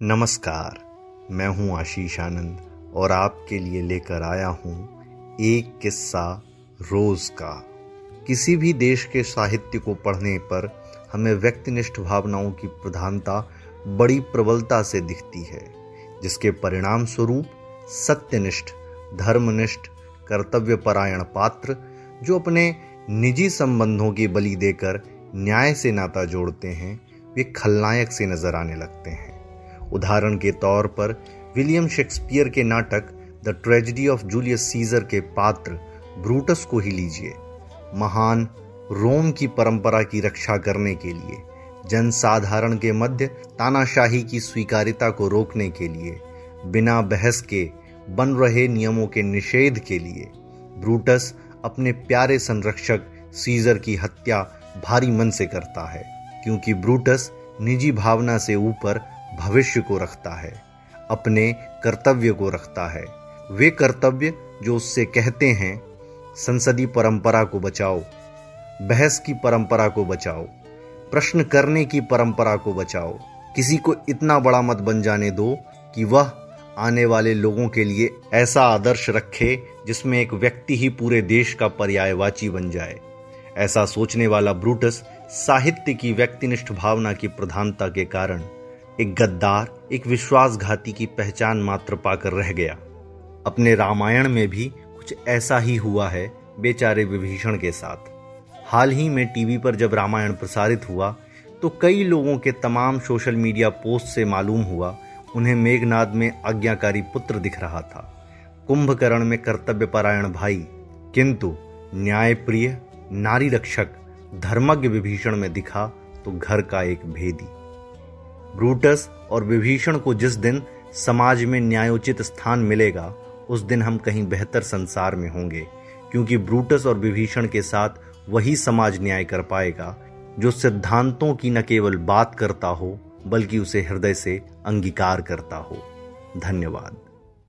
नमस्कार, मैं हूँ आशीष आनंद और आपके लिए लेकर आया हूँ एक किस्सा रोज का। किसी भी देश के साहित्य को पढ़ने पर हमें व्यक्तिनिष्ठ भावनाओं की प्रधानता बड़ी प्रबलता से दिखती है, जिसके परिणाम स्वरूप सत्यनिष्ठ, धर्मनिष्ठ, कर्तव्यपरायण पात्र, जो अपने निजी संबंधों की बलि देकर न्याय से नाता जोड़ते हैं, वे खलनायक से नज़र आने लगते हैं। उदाहरण के तौर पर विलियम शेक्सपियर के नाटक the tragedy of Julius Caesar के पात्र ब्रूटस को ही लीजिए। महान रोम की परंपरा की रक्षा करने के लिए, जनसाधारण के मध्य तानाशाही की स्वीकारिता को रोकने के लिए, बिना बहस के बन रहे नियमों के निषेध के लिए, ब्रूटस अपने प्यारे संरक्षक सीजर की हत्या भारी मन से करता है, क्योंकि ब्रूटस निजी भावना से ऊपर भविष्य को रखता है, अपने कर्तव्य को रखता है। वे कर्तव्य जो उससे कहते हैं संसदीय परंपरा को बचाओ, बहस की परंपरा को बचाओ, प्रश्न करने की परंपरा को बचाओ। किसी को इतना बड़ा मत बन जाने दो कि वह आने वाले लोगों के लिए ऐसा आदर्श रखे जिसमें एक व्यक्ति ही पूरे देश का पर्यायवाची बन जाए। ऐसा सोचने वाला ब्रूटस साहित्य की व्यक्तिनिष्ठ भावना की प्रधानता के कारण एक गद्दार, एक विश्वासघाती की पहचान मात्र पाकर रह गया। अपने रामायण में भी कुछ ऐसा ही हुआ है, बेचारे विभीषण के साथ। हाल ही में टीवी पर जब रामायण प्रसारित हुआ तो कई लोगों के तमाम सोशल मीडिया पोस्ट से मालूम हुआ, उन्हें मेघनाद में आज्ञाकारी पुत्र दिख रहा था। कुंभकर्ण में कर्तव्यपरायण भाई, किंतु न्यायप्रिय, नारी रक्षक, धर्मज्ञ विभीषण में दिखा तो घर का एक भेदी। ब्रूटस और विभीषण को जिस दिन समाज में न्यायोचित स्थान मिलेगा, उस दिन हम कहीं बेहतर संसार में होंगे, क्योंकि ब्रूटस और विभीषण के साथ वही समाज न्याय कर पाएगा, जो सिद्धांतों की न केवल बात करता हो, बल्कि उसे हृदय से अंगीकार करता हो। धन्यवाद।